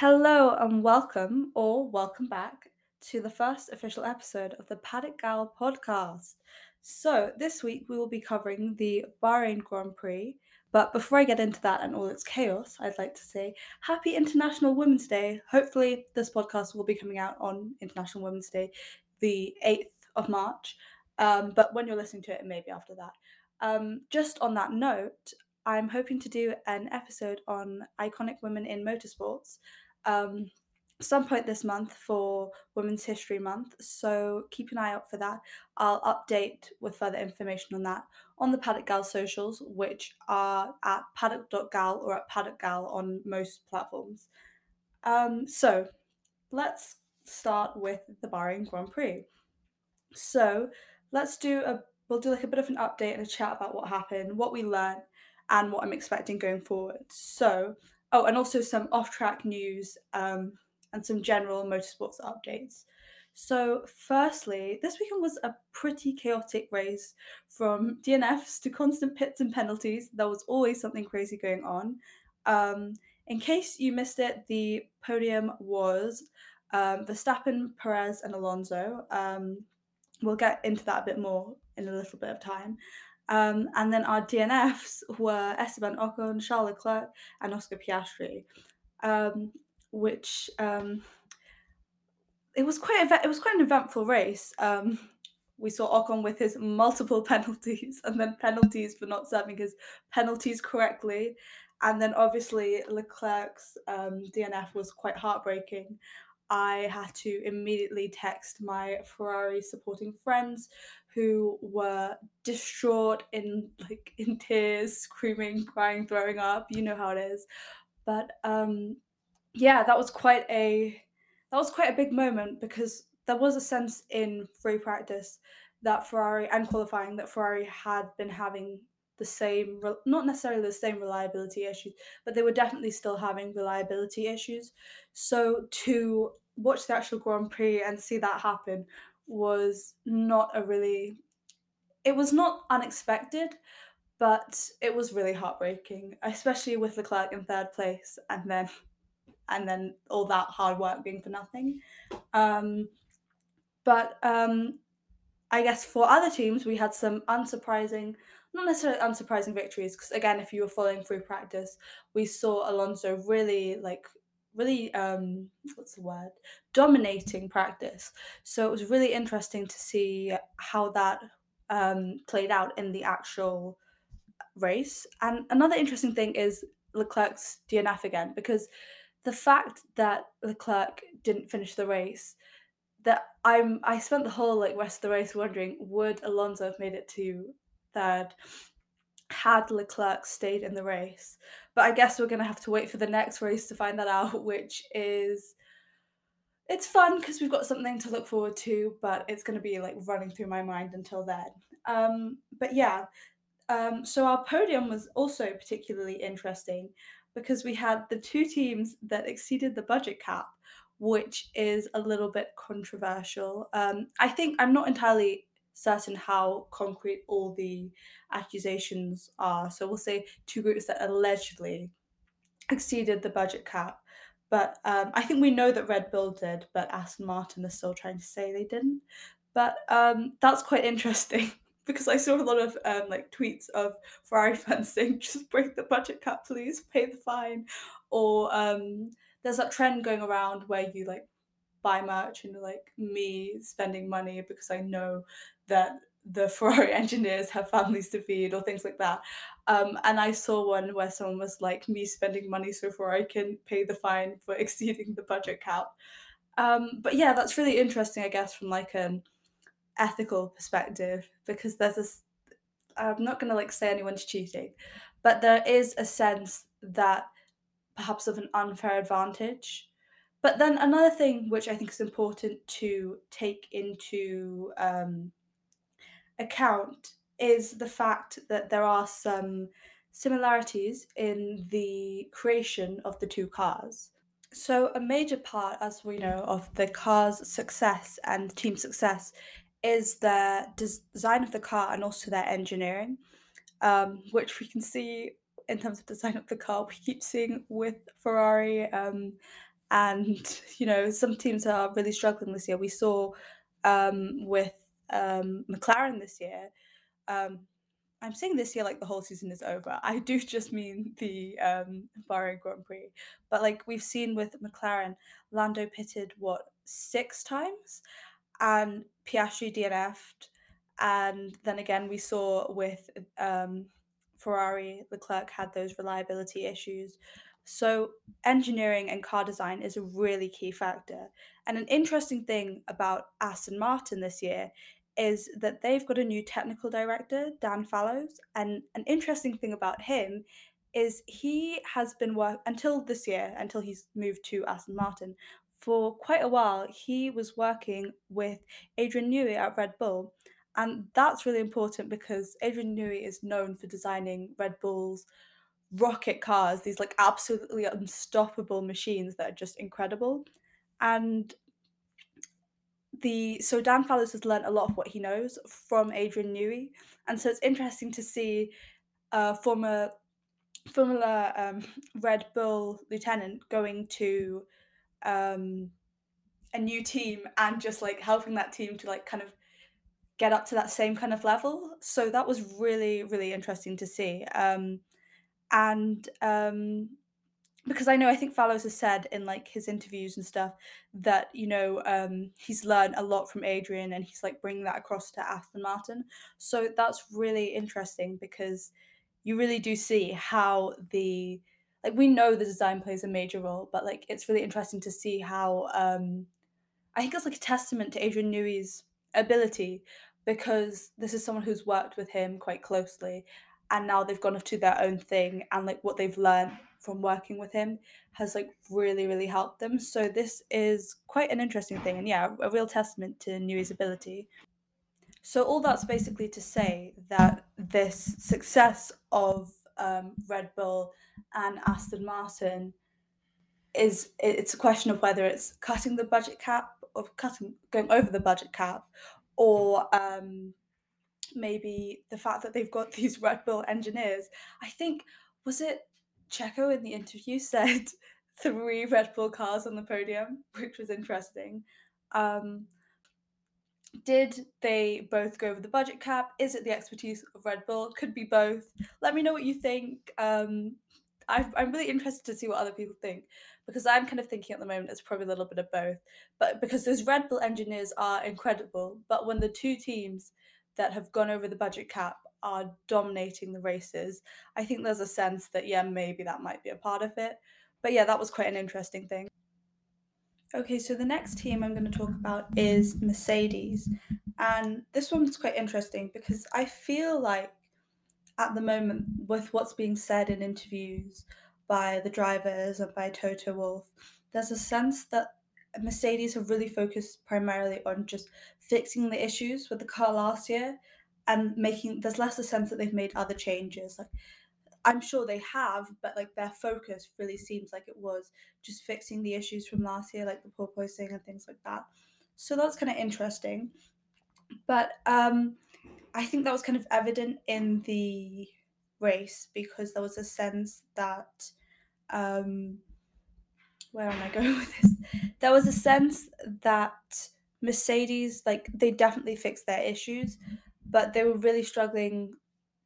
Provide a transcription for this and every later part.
Hello and welcome, or welcome back, to the first official episode of the Paddock Gal podcast. So, this week we will be covering the Bahrain Grand Prix. But before I get into that and all its chaos, I'd like to say Happy International Women's Day. Hopefully, this podcast will be coming out on International Women's Day, the 8th of March. Um, but when you're listening to it, it may be after that. Um, just on that note, I'm hoping to do an episode on iconic women in motorsports um, some point this month for Women's History Month. So keep an eye out for that. I'll update with further information on that on the Paddock Gal socials, which are at paddock.gal or at paddockgal on most platforms. Um, so let's start with the Bahrain Grand Prix. So let's do a we'll do like a bit of an update and a chat about what happened, what we learned, and what I'm expecting going forward. So Oh, and also some off-track news um, and some general motorsports updates. So, firstly, this weekend was a pretty chaotic race from DNFs to constant pits and penalties. There was always something crazy going on. Um, in case you missed it, the podium was um, Verstappen, Perez, and Alonso. Um, we'll get into that a bit more in a little bit of time. Um, and then our DNFs were Esteban Ocon, Charles Leclerc, and Oscar Piastri, um, which um, it was quite a, it was quite an eventful race. Um, we saw Ocon with his multiple penalties, and then penalties for not serving his penalties correctly, and then obviously Leclerc's um, DNF was quite heartbreaking. I had to immediately text my Ferrari supporting friends who were distraught in like in tears, screaming, crying, throwing up. You know how it is. But um yeah, that was quite a that was quite a big moment because there was a sense in free practice that Ferrari and qualifying that Ferrari had been having the same not necessarily the same reliability issues but they were definitely still having reliability issues. So to watch the actual grand prix and see that happen was not a really it was not unexpected but it was really heartbreaking especially with leclerc in third place and then and then all that hard work being for nothing. Um, but um, i guess for other teams we had some unsurprising not necessarily unsurprising victories because again if you were following through practice we saw alonso really like really um what's the word? Dominating practice. So it was really interesting to see how that um played out in the actual race. And another interesting thing is leclerc's dnf again because the fact that leclerc didn't finish the race that i'm i spent the whole like rest of the race wondering would alonso have made it to third had Leclerc stayed in the race. But I guess we're going to have to wait for the next race to find that out, which is it's fun because we've got something to look forward to, but it's going to be like running through my mind until then. Um, but yeah, um, so our podium was also particularly interesting because we had the two teams that exceeded the budget cap, which is a little bit controversial. Um, I think I'm not entirely certain how concrete all the accusations are. So we'll say two groups that allegedly exceeded the budget cap. But um, I think we know that Red Bull did, but Aston Martin is still trying to say they didn't. But um, that's quite interesting because I saw a lot of um, like tweets of Ferrari fans saying, "Just break the budget cap, please, pay the fine," or um, there's that trend going around where you like buy merch and like me spending money because I know that the Ferrari engineers have families to feed or things like that. Um, and I saw one where someone was like, me spending money so Ferrari can pay the fine for exceeding the budget cap. Um, but yeah, that's really interesting, I guess, from like an ethical perspective, because there's this, I'm not going to like say anyone's cheating, but there is a sense that perhaps of an unfair advantage. But then another thing which I think is important to take into um, account is the fact that there are some similarities in the creation of the two cars. So, a major part, as we know, of the car's success and team success is the des- design of the car and also their engineering, um, which we can see in terms of design of the car. We keep seeing with Ferrari um, and you know some teams are really struggling this year. We saw um, with um, McLaren this year. Um, I'm saying this year like the whole season is over. I do just mean the um, Bahrain Grand Prix, but like we've seen with McLaren, Lando pitted what six times, and Piastri DNF'd, and then again we saw with um, Ferrari, Leclerc had those reliability issues. So, engineering and car design is a really key factor. And an interesting thing about Aston Martin this year is that they've got a new technical director, Dan Fallows. And an interesting thing about him is he has been work until this year, until he's moved to Aston Martin. For quite a while, he was working with Adrian Newey at Red Bull. And that's really important because Adrian Newey is known for designing Red Bull's rocket cars, these like absolutely unstoppable machines that are just incredible. And the so Dan Fallows has learned a lot of what he knows from Adrian Newey, and so it's interesting to see a former Formula um, Red Bull lieutenant going to um, a new team and just like helping that team to like kind of get up to that same kind of level. So that was really really interesting to see. Um, and um, because I know I think Fallows has said in like his interviews and stuff that you know um, he's learned a lot from Adrian and he's like bringing that across to Aston Martin. So that's really interesting because you really do see how the like we know the design plays a major role, but like it's really interesting to see how um, I think it's like a testament to Adrian Newey's ability because this is someone who's worked with him quite closely and now they've gone off to their own thing and like what they've learned from working with him has like really really helped them so this is quite an interesting thing and yeah a real testament to Newey's ability so all that's basically to say that this success of um, Red Bull and Aston Martin is it's a question of whether it's cutting the budget cap or cutting going over the budget cap or um, maybe the fact that they've got these Red Bull engineers. I think was it Checo in the interview said three Red Bull cars on the podium, which was interesting. Um, did they both go over the budget cap? Is it the expertise of Red Bull? Could be both. Let me know what you think. Um, i am really interested to see what other people think because I'm kind of thinking at the moment it's probably a little bit of both. But because those Red Bull engineers are incredible, but when the two teams that have gone over the budget cap are dominating the races, I think there's a sense that, yeah, maybe that might be a part of it. But yeah, that was quite an interesting thing. Okay, so the next team I'm going to talk about is Mercedes. And this one's quite interesting because I feel like at the moment, with what's being said in interviews by the drivers and by Toto Wolff, there's a sense that Mercedes have really focused primarily on just fixing the issues with the car last year and making there's less a sense that they've made other changes. Like I'm sure they have, but like their focus really seems like it was just fixing the issues from last year, like the porpoising and things like that. So that's kind of interesting. But um I think that was kind of evident in the race because there was a sense that um where am I going with this? There was a sense that Mercedes, like, they definitely fixed their issues, but they were really struggling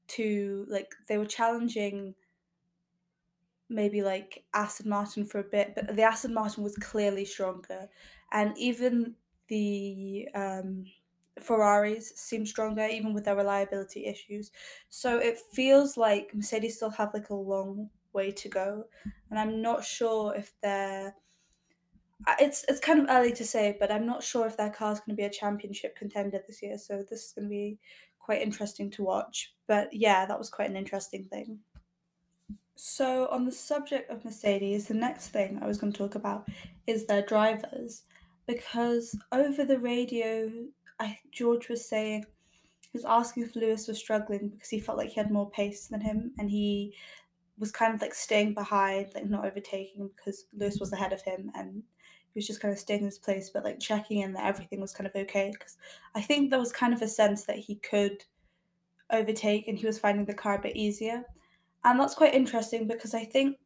to, like, they were challenging maybe like Aston Martin for a bit, but the Aston Martin was clearly stronger. And even the um, Ferraris seem stronger, even with their reliability issues. So it feels like Mercedes still have like a long way to go, and I'm not sure if they're. It's it's kind of early to say, but I'm not sure if their car is going to be a championship contender this year. So this is going to be quite interesting to watch. But yeah, that was quite an interesting thing. So on the subject of Mercedes, the next thing I was going to talk about is their drivers, because over the radio, I George was saying he was asking if Lewis was struggling because he felt like he had more pace than him, and he was kind of like staying behind, like not overtaking because Lewis was ahead of him and he was just kind of staying in his place, but like checking in that everything was kind of okay. Because I think there was kind of a sense that he could overtake and he was finding the car a bit easier. And that's quite interesting because I think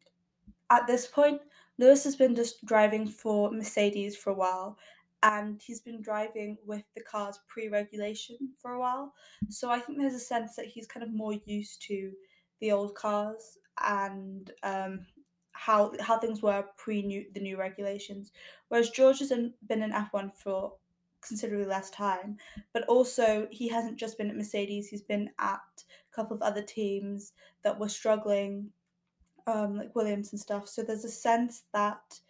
at this point, Lewis has been just driving for Mercedes for a while, and he's been driving with the cars pre-regulation for a while. So I think there's a sense that he's kind of more used to the old cars and um, how how things were pre new the new regulations. Whereas George has been in F1 for considerably less time, but also he hasn't just been at Mercedes. He's been at a couple of other teams that were struggling, um, like Williams and stuff. So there's a sense that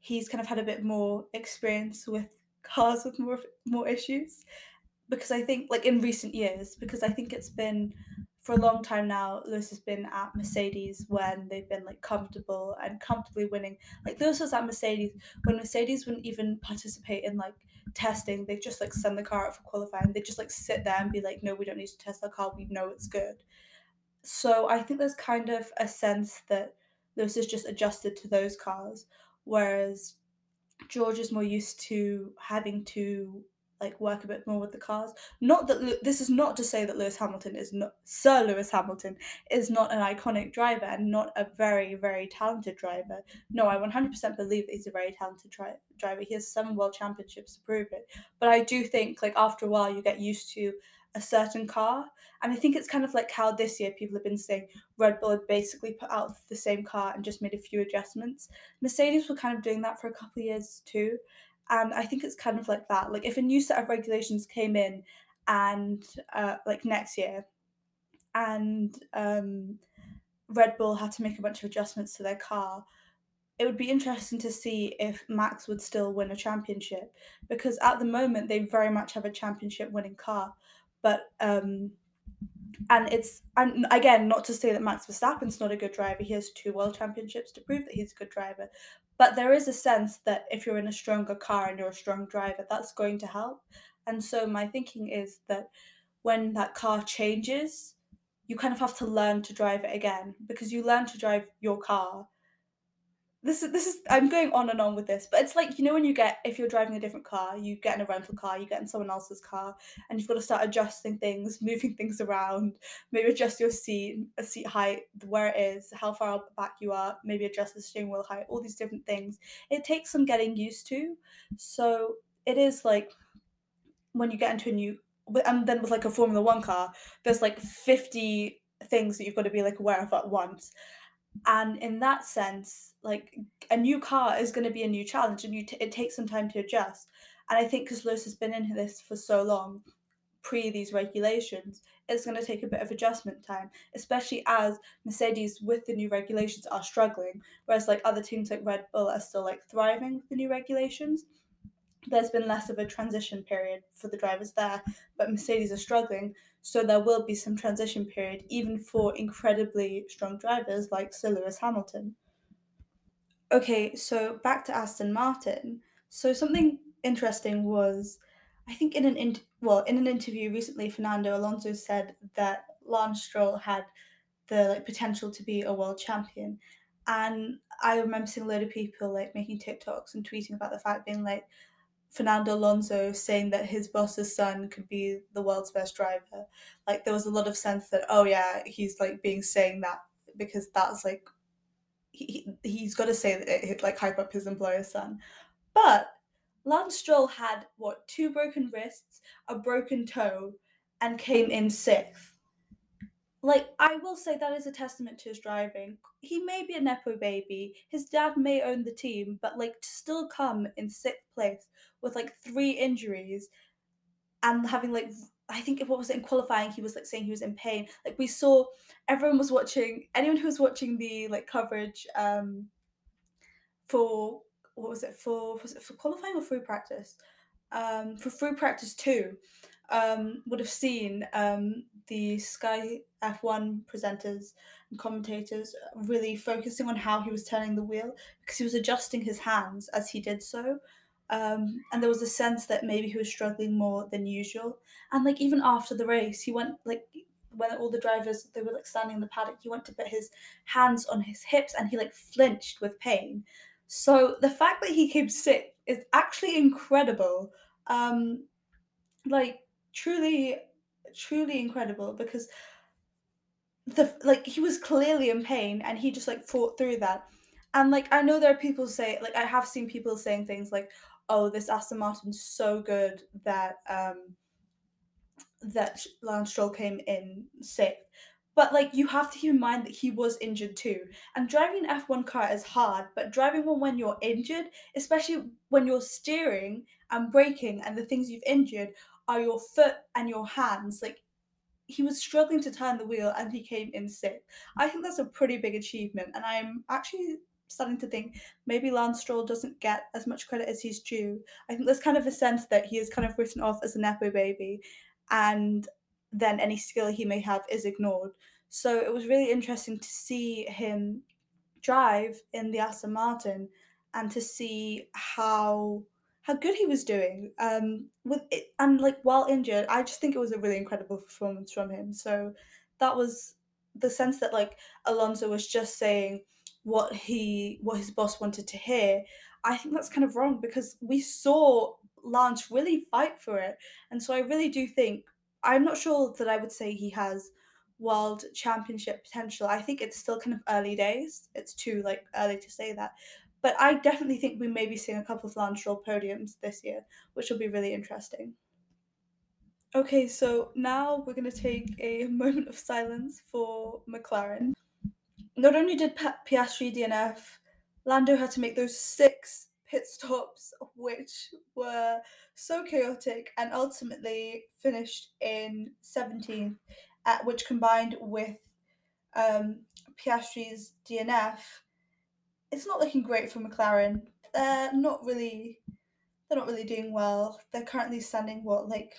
he's kind of had a bit more experience with cars with more more issues because I think like in recent years because I think it's been for a long time now Lewis has been at Mercedes when they've been like comfortable and comfortably winning. Like Lewis was at Mercedes when Mercedes wouldn't even participate in like testing. They just like send the car out for qualifying. They just like sit there and be like no we don't need to test the car. We know it's good. So I think there's kind of a sense that Lewis is just adjusted to those cars whereas George is more used to having to like work a bit more with the cars. Not that this is not to say that Lewis Hamilton is not Sir Lewis Hamilton is not an iconic driver and not a very very talented driver. No, I 100% believe that he's a very talented tri- driver. He has seven world championships to prove it. But I do think like after a while you get used to a certain car. And I think it's kind of like how this year people have been saying Red Bull had basically put out the same car and just made a few adjustments. Mercedes were kind of doing that for a couple of years too. And I think it's kind of like that. Like if a new set of regulations came in and uh, like next year and um, Red Bull had to make a bunch of adjustments to their car, it would be interesting to see if Max would still win a championship because at the moment they very much have a championship winning car. But um, and it's and again not to say that Max Verstappen's not a good driver. He has two world championships to prove that he's a good driver. But there is a sense that if you're in a stronger car and you're a strong driver, that's going to help. And so my thinking is that when that car changes, you kind of have to learn to drive it again because you learn to drive your car this is this is I'm going on and on with this, but it's like you know when you get if you're driving a different car, you get in a rental car, you get in someone else's car, and you've got to start adjusting things, moving things around, maybe adjust your seat, a seat height, where it is, how far back you are, maybe adjust the steering wheel height, all these different things. It takes some getting used to. So it is like when you get into a new and then with like a Formula One car, there's like 50 things that you've got to be like aware of at once and in that sense like a new car is going to be a new challenge and you t- it takes some time to adjust. And i think because lewis has been in this for so long pre these regulations it's going to take a bit of adjustment time especially as mercedes with the new regulations are struggling whereas like other teams like red bull are still like thriving with the new regulations. There's been less of a transition period for the drivers there, but Mercedes are struggling, so there will be some transition period even for incredibly strong drivers like Sir Lewis Hamilton. Okay, so back to Aston Martin. So something interesting was, I think in an in- well in an interview recently, Fernando Alonso said that Lance Stroll had the like potential to be a world champion, and I remember seeing a lot of people like making TikToks and tweeting about the fact being like, Fernando Alonso saying that his boss's son could be the world's best driver. Like there was a lot of sense that oh yeah, he's like being saying that because that's like he he's got to say that it like hype up his employer's son. But Lance Stroll had what two broken wrists, a broken toe, and came in sixth like I will say that is a testament to his driving. He may be a nepo baby, his dad may own the team, but like to still come in sixth place with like three injuries and having like I think what was it in qualifying he was like saying he was in pain. Like we saw everyone was watching anyone who was watching the like coverage um for what was it for was it for qualifying or free practice? Um for free practice too um, would have seen um, the Sky F1 presenters and commentators really focusing on how he was turning the wheel because he was adjusting his hands as he did so. Um, and there was a sense that maybe he was struggling more than usual. And like even after the race, he went like when all the drivers they were like standing in the paddock, he went to put his hands on his hips and he like flinched with pain. So the fact that he came sick is actually incredible. Um, like truly truly incredible because the like he was clearly in pain and he just like fought through that And like I know there are people say like I have seen people saying things like, "Oh, this Aston Martin's so good that um that Lance Stroll came in sixth." But like you have to keep in mind that he was injured too. And driving an F1 car is hard, but driving one when you're injured, especially when you're steering and braking and the things you've injured are your foot and your hands, like he was struggling to turn the wheel and he came in sixth. I think that's a pretty big achievement, and I'm actually starting to think maybe Lance Stroll doesn't get as much credit as he's due. I think there's kind of a sense that he is kind of written off as a nepo baby, and then any skill he may have is ignored. So it was really interesting to see him drive in the Aston Martin and to see how how good he was doing um with it and like while injured i just think it was a really incredible performance from him. So that was the sense that like alonso was just saying what he what his boss wanted to hear. I think that's kind of wrong because we saw lance really fight for it. And so i really do think i'm not sure that i would say he has world championship potential. I think it's still kind of early days. It's too like early to say that but I definitely think we may be seeing a couple of Lance Stroll podiums this year, which will be really interesting. Okay, so now we're going to take a moment of silence for McLaren. Not only did Piastri DNF, Lando had to make those six pit stops, which were so chaotic and ultimately finished in 17th, at which combined with um, Piastri's DNF it's not looking great for McLaren. They're not really they're not really doing well. They're currently standing what like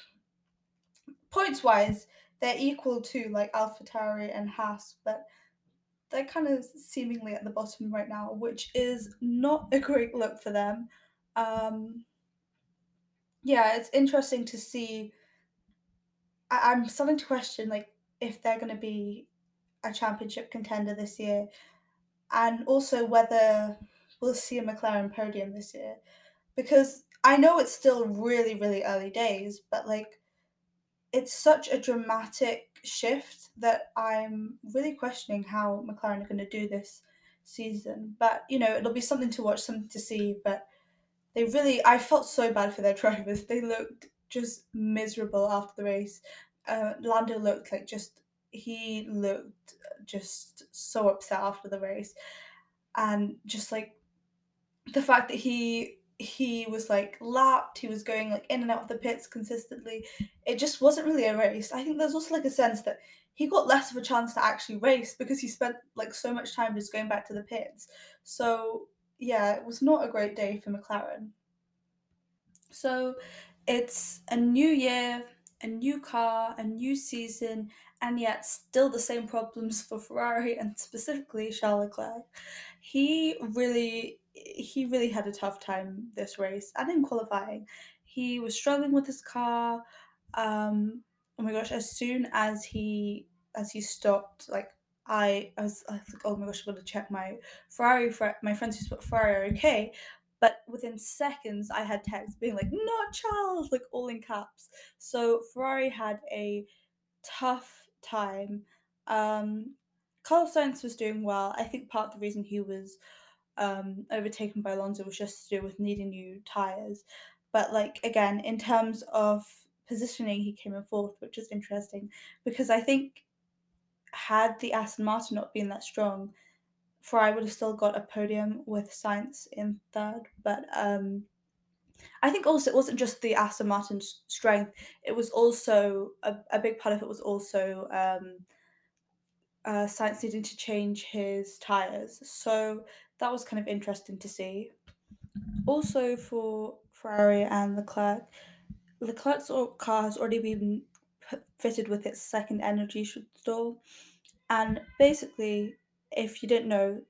points wise, they're equal to like AlphaTauri and Haas, but they're kind of seemingly at the bottom right now, which is not a great look for them. Um, yeah, it's interesting to see. I- I'm starting to question like if they're going to be a championship contender this year and also whether we'll see a McLaren podium this year. Because I know it's still really, really early days, but like it's such a dramatic shift that I'm really questioning how McLaren are going to do this season. But you know, it'll be something to watch, something to see. But they really, I felt so bad for their drivers. They looked just miserable after the race. Uh, Lando looked like just he looked just so upset after the race. And just like the fact that he he was like lapped he was going like in and out of the pits consistently it just wasn't really a race. I think there's also like a sense that he got less of a chance to actually race because he spent like so much time just going back to the pits. So yeah it was not a great day for mclaren. So it's a new year a new car a new season and yet still the same problems for Ferrari and specifically Charles Leclerc. He really he really had a tough time this race and in qualifying. He was struggling with his car. Um, oh my gosh! As soon as he as he stopped, like I, I was, I was like, oh my gosh, I'm gonna check my Ferrari. My friends who spot Ferrari are okay, but within seconds, I had text being like, "Not Charles!" like all in caps. So Ferrari had a tough time. Um, Carlos Sainz was doing well. I think part of the reason he was um, overtaken by Alonso was just to do with needing new tires. But like again, in terms of positioning, he came in fourth, which is interesting because I think had the Aston Martin not been that strong, Ferrari would have still got a podium with Sainz in third. But um, I think also it wasn't just the Aston Martin's strength; it was also a, a big part of it was also um, uh, Sainz needing to change his tires. So that was kind of interesting to see. Also for Ferrari and Leclerc, Leclerc's car has already been fitted with its second energy store, and basically, if you didn't know,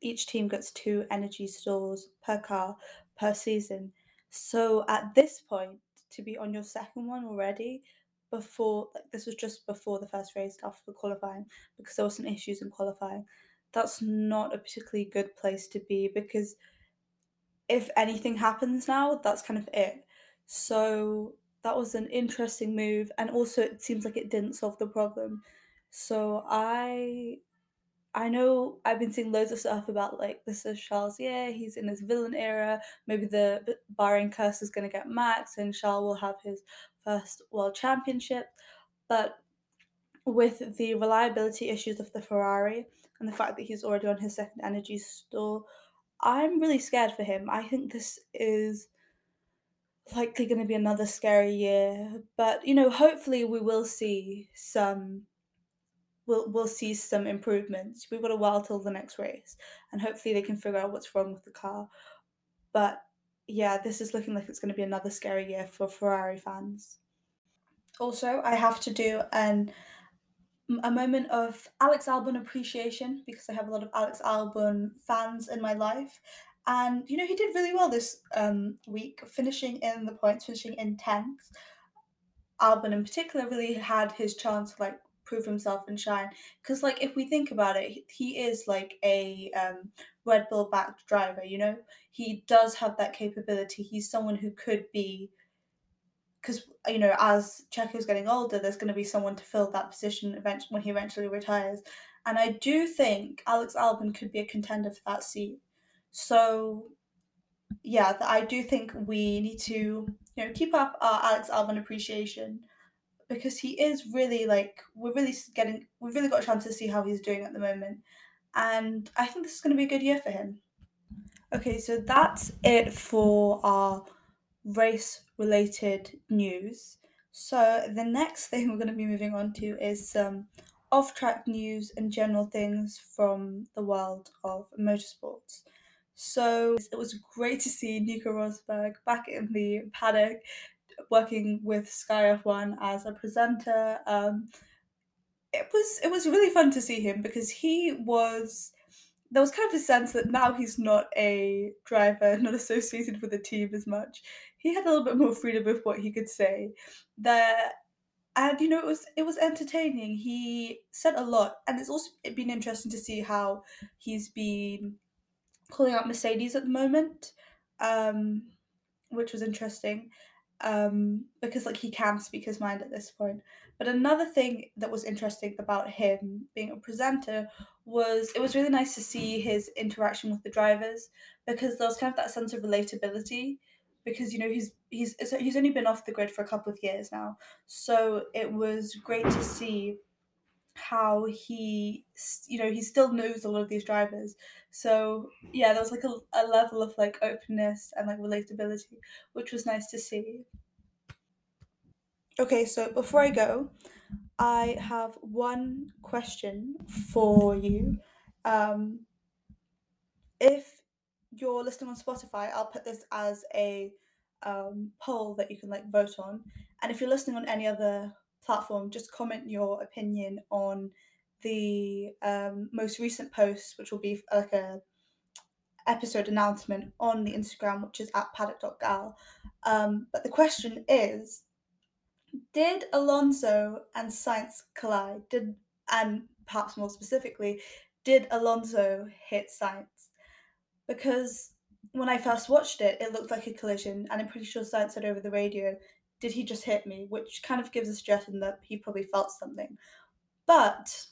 each team gets two energy stores per car per season. So at this point, to be on your second one already, before like this was just before the first race after qualifying because there were some issues in qualifying. That's not a particularly good place to be because if anything happens now, that's kind of it. So that was an interesting move, and also it seems like it didn't solve the problem. So I I know I've been seeing loads of stuff about like this is Charles, yeah, he's in his villain era. Maybe the Bahrain curse is going to get maxed and Charles will have his first world championship. But with the reliability issues of the Ferrari and the fact that he's already on his second energy store, I'm really scared for him. I think this is likely going to be another scary year, but you know, hopefully we will see some we'll we'll see some improvements. We've got a while till the next race, and hopefully they can figure out what's wrong with the car. But yeah, this is looking like it's going to be another scary year for Ferrari fans. Also, I have to do an a moment of Alex Albon appreciation because I have a lot of Alex Albon fans in my life. And you know, he did really well this um, week, finishing in the points, finishing in 10th. Albon in particular really had his chance to like prove himself and shine. Because like if we think about it, he is like a um, Red Bull backed driver. You know, he does have that capability. He's someone who could be. Because you know, as Checo's getting older, there's going to be someone to fill that position eventually when he eventually retires, and I do think Alex Albon could be a contender for that seat. So yeah, I do think we need to, you know, keep up our Alex Albon appreciation because he is really like we're really getting we've really got a chance to see how he's doing at the moment, and I think this is going to be a good year for him. Okay, so that's it for our race related news. So the next thing we're going to be moving on to is some off track news and general things from the world of motorsports. So it was great to see Nico Rosberg back in the paddock working with Sky F1 as a presenter. Um, it was it was really fun to see him because he was there was kind of a sense that now he's not a driver, not associated with the team as much. He had a little bit more freedom with what he could say. There and you know it was it was entertaining. He said a lot, and it's also been interesting to see how he's been calling out Mercedes at the moment, um, which was interesting um, because like he can speak his mind at this point. But another thing that was interesting about him being a presenter was it was really nice to see his interaction with the drivers because there was kind of that sense of relatability because you know he's he's he's only been off the grid for a couple of years now so it was great to see how he you know he still knows a lot of these drivers. So yeah there was like a, a level of like openness and like relatability which was nice to see. Okay so before i go i have one question for you. Um if you're listening on spotify i'll put this as a um, poll that you can like vote on. And if you're listening on any other platform, just comment your opinion on the um, most recent post, which will be like a episode announcement on the Instagram, which is at paddock.gal. Um, but the question is Did Alonso and Sainz collide? Did and perhaps more specifically, did Alonso hit Sainz? Because when I first watched it, it looked like a collision, and I'm pretty sure Sainz said over the radio did he just hit me? Which kind of gives a suggestion that he probably felt something. But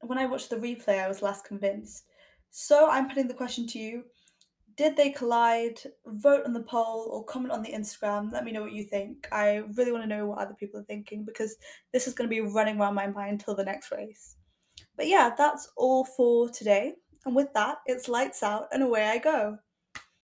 when I watched the replay, I was less convinced. So I'm putting the question to you Did they collide? Vote on the poll or comment on the Instagram. Let me know what you think. I really want to know what other people are thinking because this is going to be running around my mind till the next race. But yeah, that's all for today. And with that, it's lights out and away I go.